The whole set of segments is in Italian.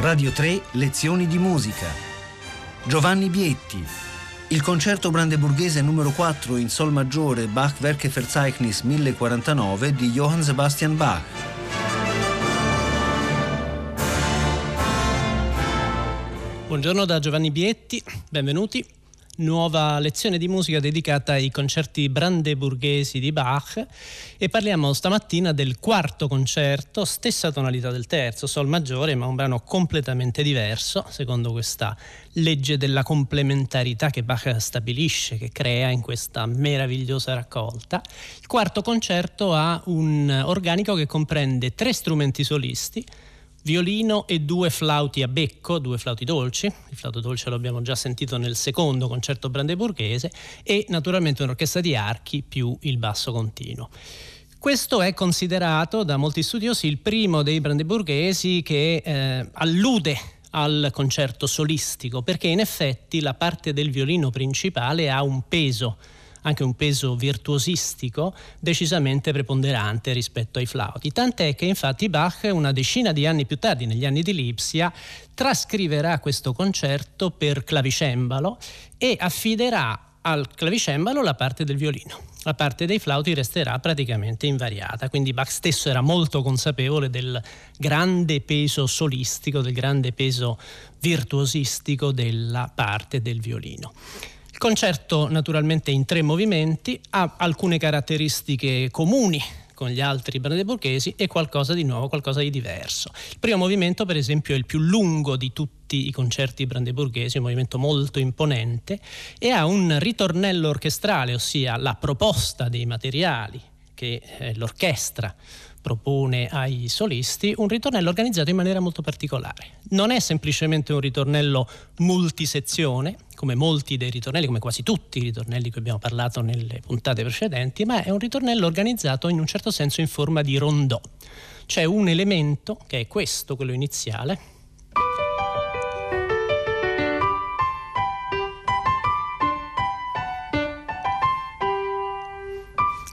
Radio 3 Lezioni di musica. Giovanni Bietti. Il concerto brandeburghese numero 4 in Sol maggiore Bach Werkeverzeichnis 1049 di Johann Sebastian Bach. Buongiorno da Giovanni Bietti, benvenuti nuova lezione di musica dedicata ai concerti brandeburghesi di Bach e parliamo stamattina del quarto concerto, stessa tonalità del terzo, sol maggiore, ma un brano completamente diverso, secondo questa legge della complementarità che Bach stabilisce, che crea in questa meravigliosa raccolta. Il quarto concerto ha un organico che comprende tre strumenti solisti, violino e due flauti a becco, due flauti dolci, il flauto dolce lo abbiamo già sentito nel secondo concerto brandeburghese e naturalmente un'orchestra di archi più il basso continuo. Questo è considerato da molti studiosi il primo dei brandeburghesi che eh, allude al concerto solistico perché in effetti la parte del violino principale ha un peso anche un peso virtuosistico decisamente preponderante rispetto ai flauti. Tant'è che infatti Bach una decina di anni più tardi, negli anni di Lipsia, trascriverà questo concerto per clavicembalo e affiderà al clavicembalo la parte del violino. La parte dei flauti resterà praticamente invariata, quindi Bach stesso era molto consapevole del grande peso solistico, del grande peso virtuosistico della parte del violino. Il concerto naturalmente in tre movimenti ha alcune caratteristiche comuni con gli altri brandeburghesi e qualcosa di nuovo, qualcosa di diverso. Il primo movimento, per esempio, è il più lungo di tutti i concerti brandeburghesi, un movimento molto imponente e ha un ritornello orchestrale, ossia la proposta dei materiali che l'orchestra propone ai solisti un ritornello organizzato in maniera molto particolare. Non è semplicemente un ritornello multisezione, come molti dei ritornelli, come quasi tutti i ritornelli di cui abbiamo parlato nelle puntate precedenti, ma è un ritornello organizzato in un certo senso in forma di rondò. C'è un elemento, che è questo, quello iniziale,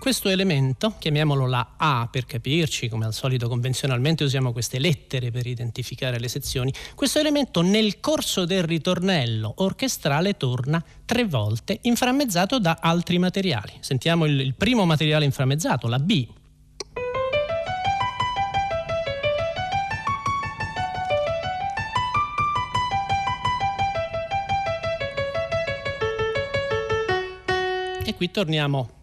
questo elemento, chiamiamolo la A per capirci, come al solito convenzionalmente usiamo queste lettere per identificare le sezioni, questo elemento nel corso del ritornello orchestrale torna tre volte inframmezzato da altri materiali. Sentiamo il, il primo materiale inframmezzato, la B. E qui torniamo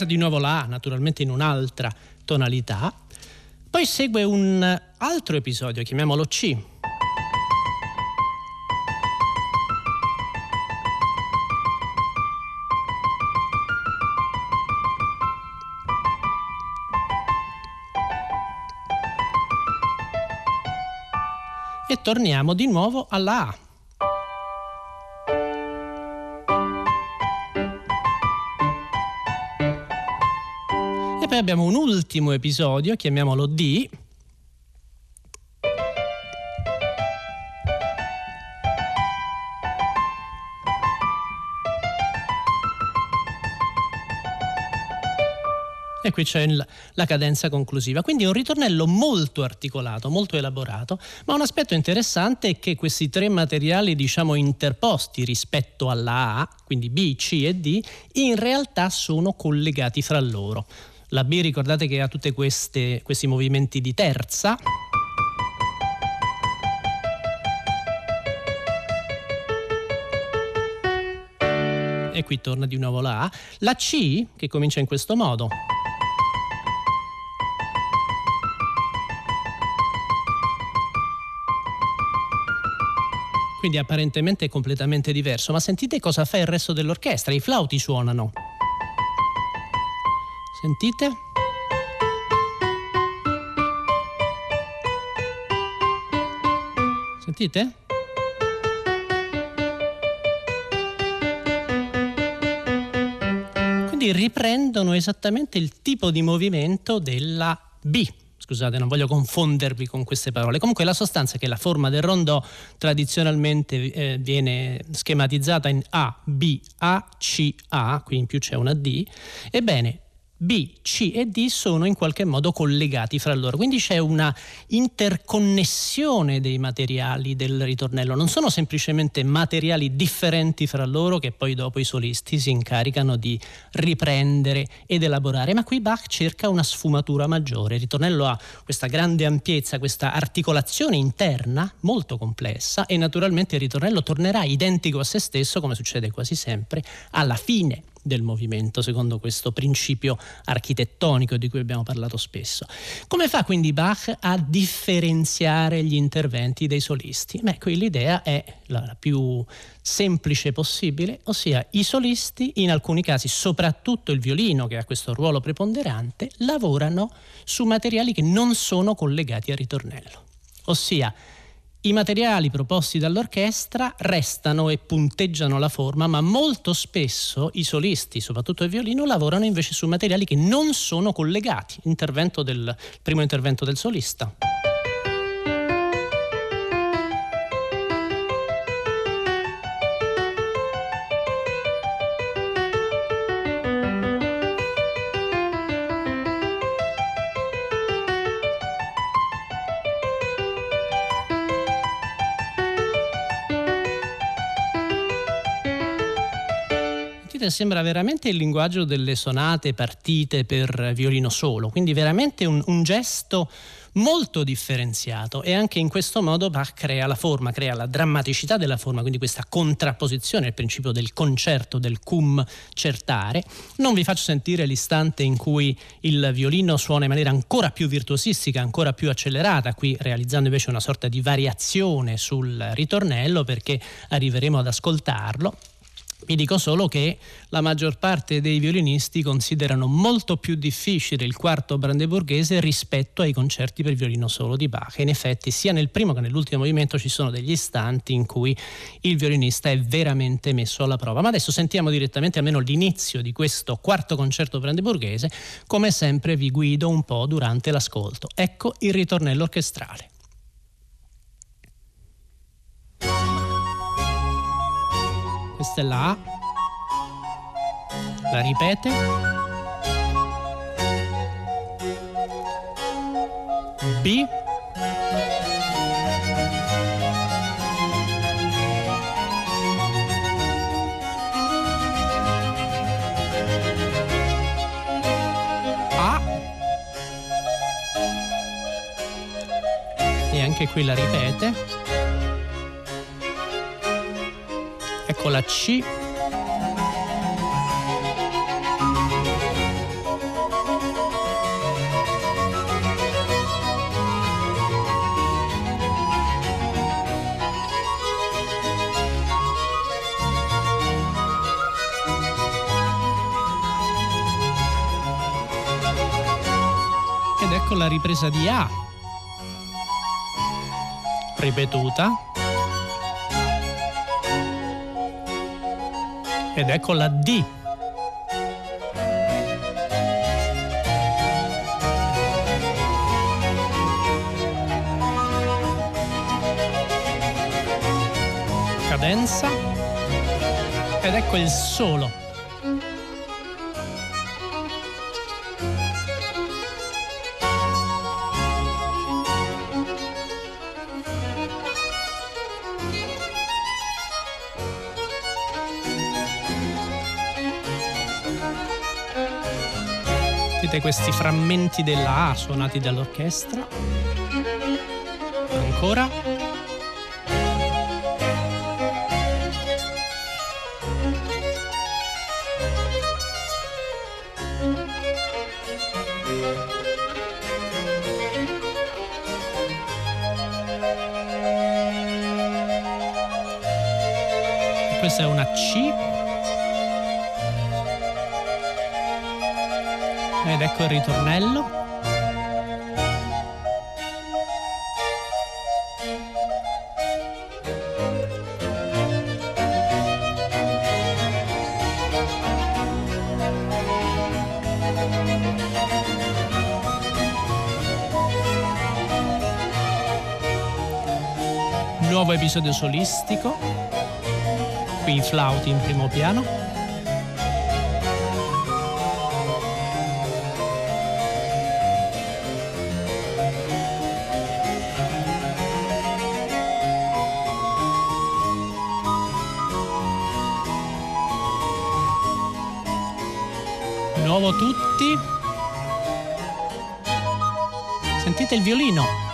Questa di nuovo la A, naturalmente in un'altra tonalità. Poi segue un altro episodio, chiamiamolo C. E torniamo di nuovo alla A. abbiamo un ultimo episodio, chiamiamolo D. E qui c'è la cadenza conclusiva. Quindi un ritornello molto articolato, molto elaborato, ma un aspetto interessante è che questi tre materiali, diciamo, interposti rispetto alla A, quindi B, C e D, in realtà sono collegati fra loro. La B ricordate che ha tutti questi movimenti di terza. E qui torna di nuovo la A. La C che comincia in questo modo. Quindi apparentemente è completamente diverso, ma sentite cosa fa il resto dell'orchestra, i flauti suonano. Sentite? Sentite? Quindi riprendono esattamente il tipo di movimento della B. Scusate, non voglio confondervi con queste parole. Comunque la sostanza è che la forma del rondò tradizionalmente eh, viene schematizzata in A, B, A, C, A, quindi in più c'è una D. Ebbene, B, C e D sono in qualche modo collegati fra loro, quindi c'è una interconnessione dei materiali del ritornello, non sono semplicemente materiali differenti fra loro che poi dopo i solisti si incaricano di riprendere ed elaborare, ma qui Bach cerca una sfumatura maggiore, il ritornello ha questa grande ampiezza, questa articolazione interna molto complessa e naturalmente il ritornello tornerà identico a se stesso, come succede quasi sempre, alla fine del movimento, secondo questo principio architettonico di cui abbiamo parlato spesso. Come fa quindi Bach a differenziare gli interventi dei solisti? Beh, qui l'idea è la più semplice possibile, ossia i solisti, in alcuni casi soprattutto il violino che ha questo ruolo preponderante, lavorano su materiali che non sono collegati al ritornello. Ossia, i materiali proposti dall'orchestra restano e punteggiano la forma, ma molto spesso i solisti, soprattutto il violino, lavorano invece su materiali che non sono collegati. Intervento del, primo intervento del solista. Sembra veramente il linguaggio delle sonate partite per violino solo, quindi veramente un, un gesto molto differenziato e anche in questo modo Bach crea la forma, crea la drammaticità della forma, quindi questa contrapposizione, il principio del concerto, del cum certare. Non vi faccio sentire l'istante in cui il violino suona in maniera ancora più virtuosistica, ancora più accelerata, qui realizzando invece una sorta di variazione sul ritornello perché arriveremo ad ascoltarlo. Vi dico solo che la maggior parte dei violinisti considerano molto più difficile il quarto brandeburghese rispetto ai concerti per violino solo di Bach. in effetti, sia nel primo che nell'ultimo movimento ci sono degli istanti in cui il violinista è veramente messo alla prova. Ma adesso sentiamo direttamente almeno l'inizio di questo quarto concerto brandeburghese. Come sempre vi guido un po' durante l'ascolto. Ecco il ritornello orchestrale. Questa è la A, la ripete, B, A. E anche qui la ripete. Ecco la C. Ed ecco la ripresa di A ripetuta ed ecco la D. Cadenza ed ecco il solo. Sentite questi frammenti della A suonati dall'orchestra. Ancora. questa è una C ed ecco il ritornello. Nuovo episodio solistico, qui flauti in primo piano. Sentite il violino.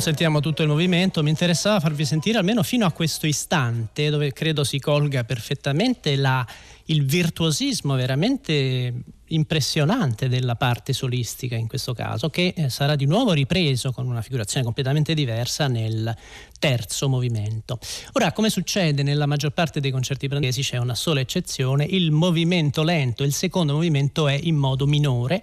Non sentiamo tutto il movimento, mi interessava farvi sentire almeno fino a questo istante dove credo si colga perfettamente la, il virtuosismo veramente impressionante della parte solistica in questo caso, che eh, sarà di nuovo ripreso con una figurazione completamente diversa nel terzo movimento. Ora, come succede nella maggior parte dei concerti brandesi, c'è una sola eccezione, il movimento lento, il secondo movimento è in modo minore,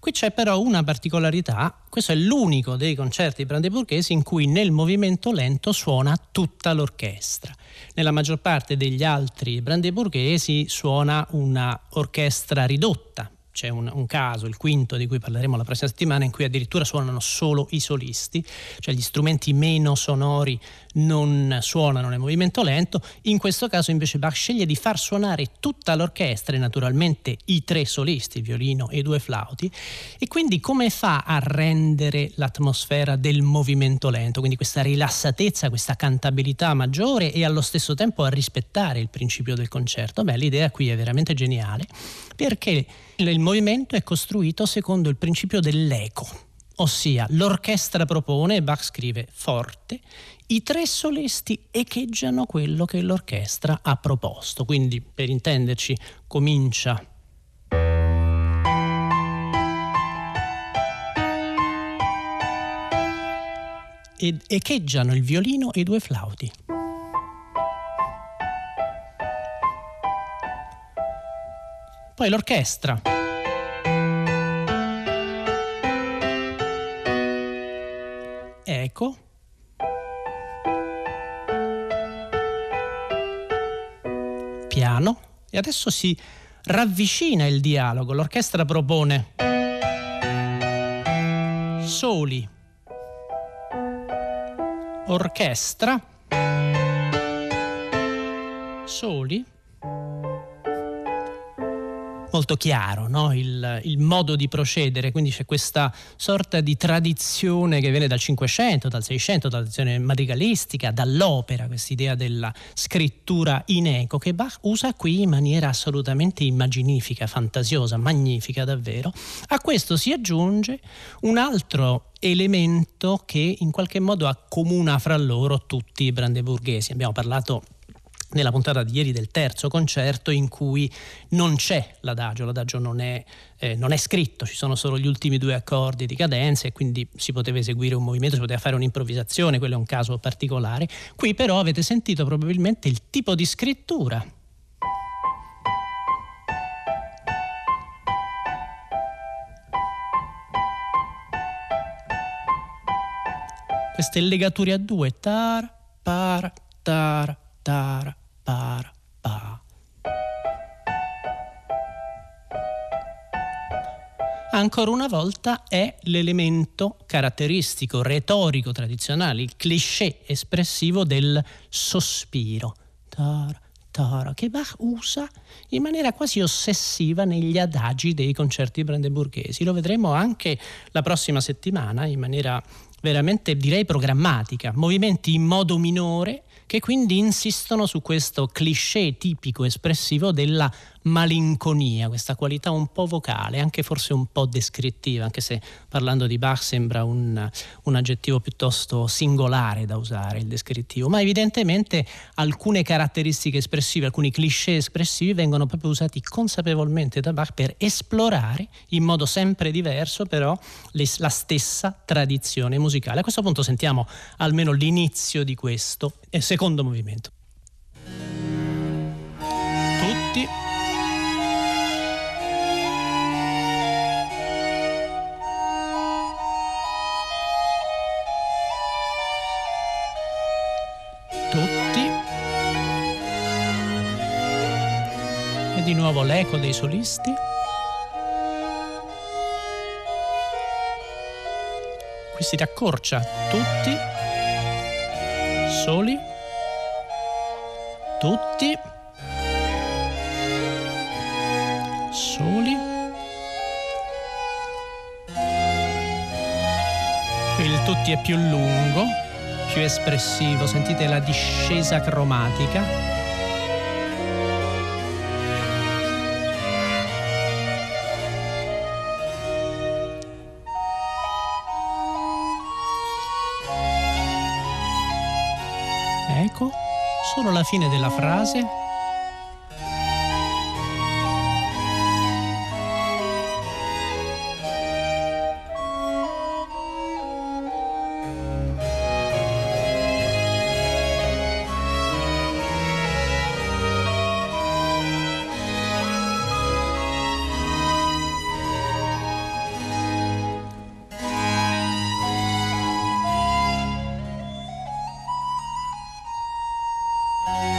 Qui c'è però una particolarità, questo è l'unico dei concerti brandeburghesi in cui nel movimento lento suona tutta l'orchestra. Nella maggior parte degli altri brandeburghesi suona una orchestra ridotta, c'è un, un, caso, il quinto di cui parleremo la prossima settimana, in cui addirittura suonano solo i solisti, cioè gli strumenti meno sonori non suonano nel movimento lento. In questo caso invece Bach sceglie di far suonare tutta l'orchestra e naturalmente i tre solisti, violino e due flauti. E quindi come fa a rendere l'atmosfera del movimento lento? Quindi questa rilassatezza, questa cantabilità maggiore e allo stesso tempo a rispettare il principio del concerto? Beh, l'idea qui è veramente geniale perché il movimento è costruito secondo il principio dell'eco, ossia l'orchestra propone e Bach scrive forte, i tre solisti echeggiano quello che l'orchestra ha proposto, quindi per intenderci comincia ed echeggiano il violino e i due flauti. Poi l'orchestra. Ecco. Piano. E adesso si ravvicina il dialogo. L'orchestra propone soli. Orchestra. Soli molto chiaro no? il, il, modo di procedere, quindi c'è questa sorta di tradizione che viene dal Cinquecento, dal Seicento, dalla tradizione madrigalistica, dall'opera, questa idea della scrittura in eco che Bach usa qui in maniera assolutamente immaginifica, fantasiosa, magnifica davvero. A questo si aggiunge un altro elemento che in qualche modo accomuna fra loro tutti i brandeburghesi. Abbiamo parlato nella puntata di ieri del terzo concerto in cui non c'è l'adagio, l'adagio non è, eh, non è, scritto, ci sono solo gli ultimi due accordi di cadenza e quindi si poteva eseguire un movimento, si poteva fare un'improvvisazione, quello è un caso particolare. Qui però avete sentito probabilmente il tipo di scrittura. Queste legature a due, tar, par, tar, tar, par, pa. Ancora una volta è l'elemento caratteristico, retorico, tradizionale, il cliché espressivo del sospiro. Tar, tar, che Bach usa in maniera quasi ossessiva negli adagi dei concerti brandeburghesi. Lo vedremo anche la prossima settimana in maniera veramente direi programmatica, movimenti in modo minore che quindi insistono su questo cliché tipico espressivo della malinconia, questa qualità un po' vocale, anche forse un po' descrittiva, anche se parlando di Bach sembra un, un, aggettivo piuttosto singolare da usare, il descrittivo, ma evidentemente alcune caratteristiche espressive, alcuni cliché espressivi vengono proprio usati consapevolmente da Bach per esplorare in modo sempre diverso però le, la stessa tradizione musicale. A questo punto sentiamo almeno l'inizio di questo secondo movimento. Tutti nuovo l'eco dei solisti. Qui si riaccorcia tutti Soli. Tutti. Soli. Il tutti è più lungo, più espressivo, sentite la discesa cromatica. Fine della frase Bye.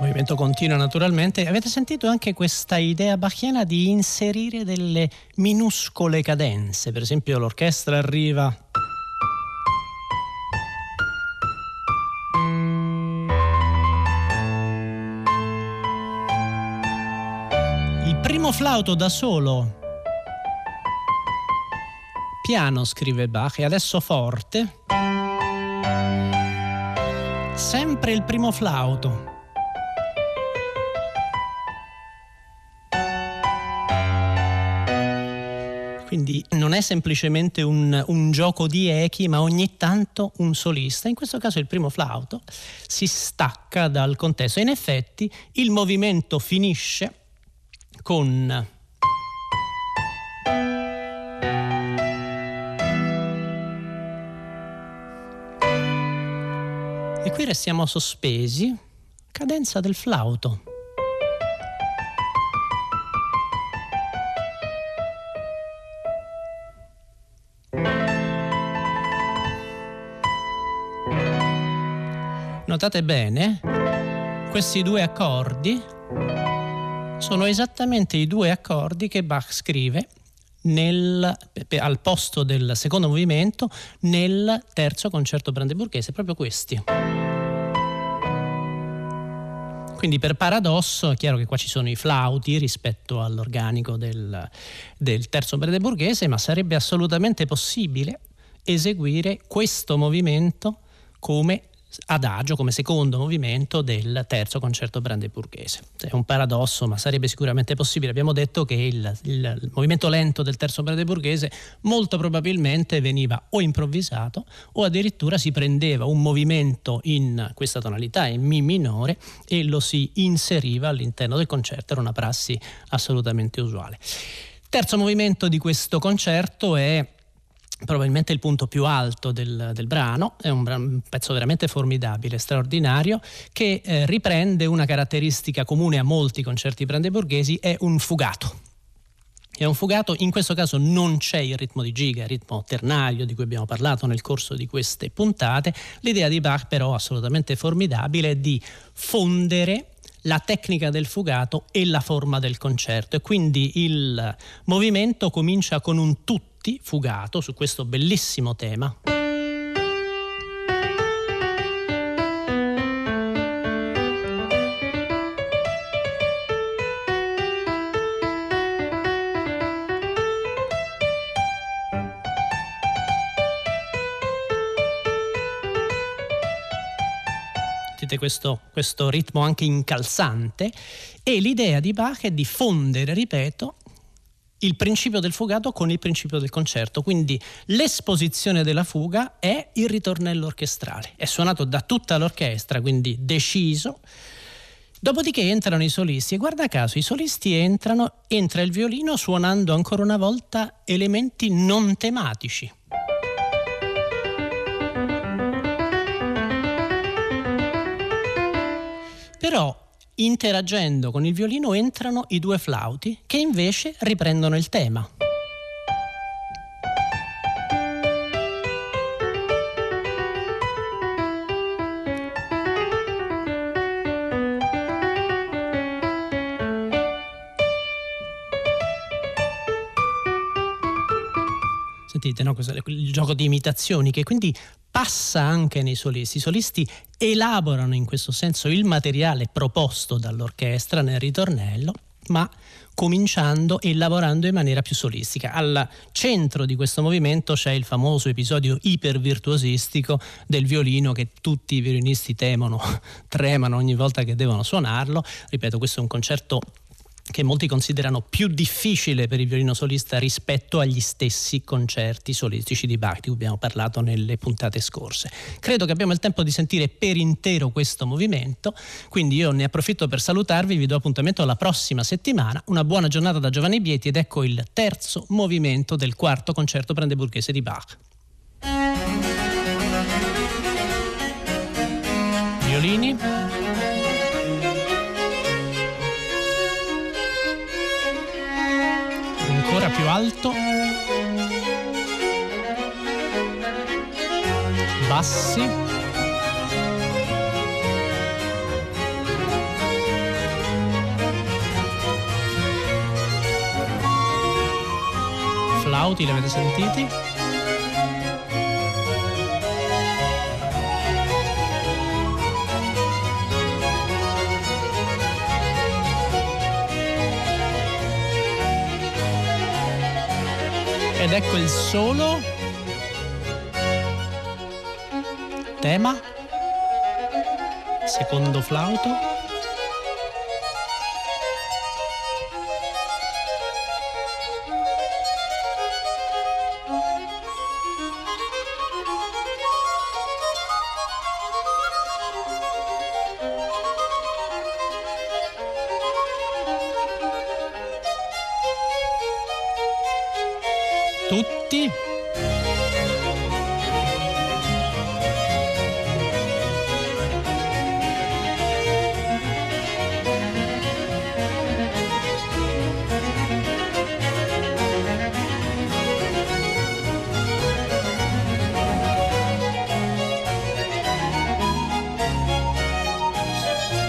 Movimento continua naturalmente. Avete sentito anche questa idea bachiana di inserire delle minuscole cadenze, per esempio l'orchestra arriva Il primo flauto da solo. Piano scrive Bach e adesso forte. Sempre il primo flauto. Quindi non è semplicemente un, un, gioco di echi, ma ogni tanto un solista, in questo caso il primo flauto, si stacca dal contesto. In effetti il movimento finisce con E qui restiamo sospesi, cadenza del flauto. Notate bene, questi due accordi sono esattamente i due accordi che Bach scrive nel, al posto del secondo movimento nel terzo concerto brandeburghese, proprio questi. Quindi per paradosso è chiaro che qua ci sono i flauti rispetto all'organico del, del terzo brandeburghese, ma sarebbe assolutamente possibile eseguire questo movimento come adagio come secondo movimento del terzo concerto brandeburghese. È un paradosso, ma sarebbe sicuramente possibile. Abbiamo detto che il, il, il movimento lento del terzo brandeburghese molto probabilmente veniva o improvvisato o addirittura si prendeva un movimento in questa tonalità, in Mi minore, e lo si inseriva all'interno del concerto. Era una prassi assolutamente usuale. Terzo movimento di questo concerto è probabilmente il punto più alto del, del brano, è un, un, pezzo veramente formidabile, straordinario, che eh, riprende una caratteristica comune a molti concerti brandeburghesi, è un fugato. È un fugato, in questo caso non c'è il ritmo di giga, il ritmo ternario di cui abbiamo parlato nel corso di queste puntate. L'idea di Bach però assolutamente formidabile è di fondere la tecnica del fugato e la forma del concerto e quindi il movimento comincia con un tutto fugato su questo bellissimo tema. questo, questo ritmo anche incalzante e l'idea di Bach è di fondere, ripeto, il principio del fugato con il principio del concerto, quindi l'esposizione della fuga è il ritornello orchestrale, è suonato da tutta l'orchestra, quindi deciso. Dopodiché entrano i solisti e guarda caso i solisti entrano, entra il violino suonando ancora una volta elementi non tematici. Però interagendo con il violino entrano i due flauti che invece riprendono il tema. Sentite, no? il gioco di imitazioni che quindi passa anche nei solisti. I solisti elaborano in questo senso il materiale proposto dall'orchestra nel ritornello, ma cominciando e lavorando in maniera più solistica. Al centro di questo movimento c'è il famoso episodio ipervirtuosistico del violino che tutti i violinisti temono, tremano ogni volta che devono suonarlo. Ripeto, questo è un concerto che molti considerano più difficile per il violino solista rispetto agli stessi concerti solistici di Bach di cui abbiamo parlato nelle puntate scorse. Credo che abbiamo il tempo di sentire per intero questo movimento, quindi io ne approfitto per salutarvi, vi do appuntamento alla prossima settimana, una buona giornata da Giovanni Bieti ed ecco il terzo movimento del quarto concerto brandeburghese di Bach. Violini. Ancora più alto. Bassi. Flauti, li avete sentiti? Ed ecco il solo. Tema. Secondo flauto. Tutti.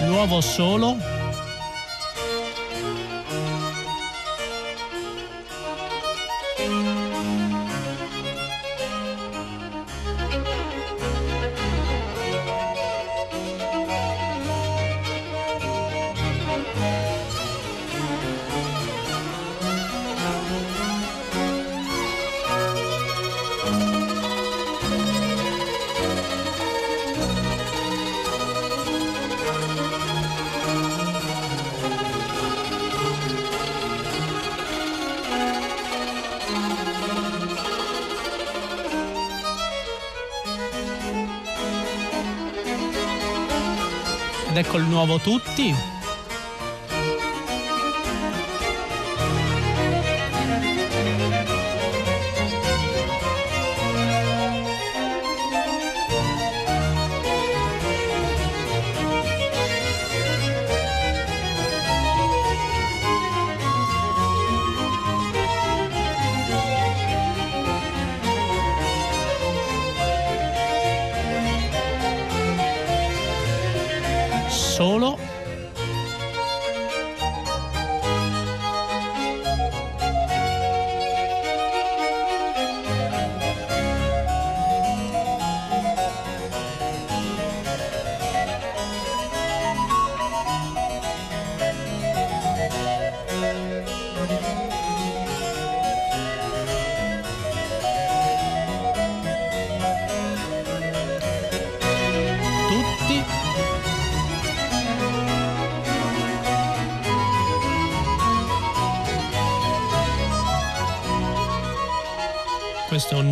Nuovo solo ecco il nuovo tutti.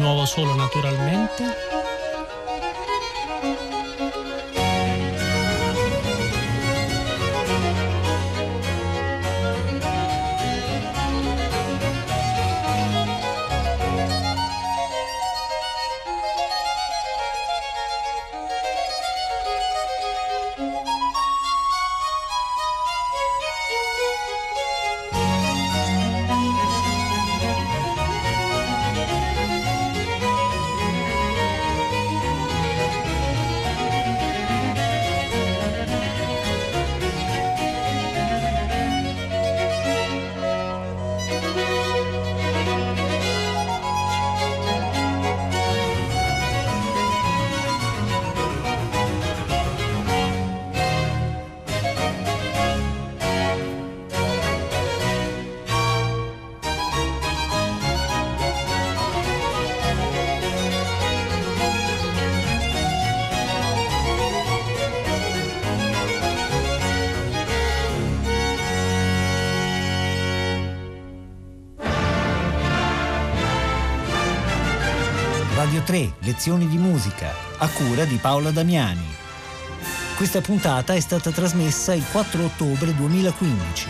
Nuovo solo naturalmente. Radio 3, lezioni di musica, a cura di Paola Damiani. Questa puntata è stata trasmessa il 4 ottobre 2015.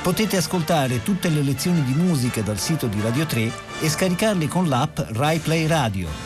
Potete ascoltare tutte le lezioni di musica dal sito di Radio 3 e scaricarle con l'app RaiPlay Radio.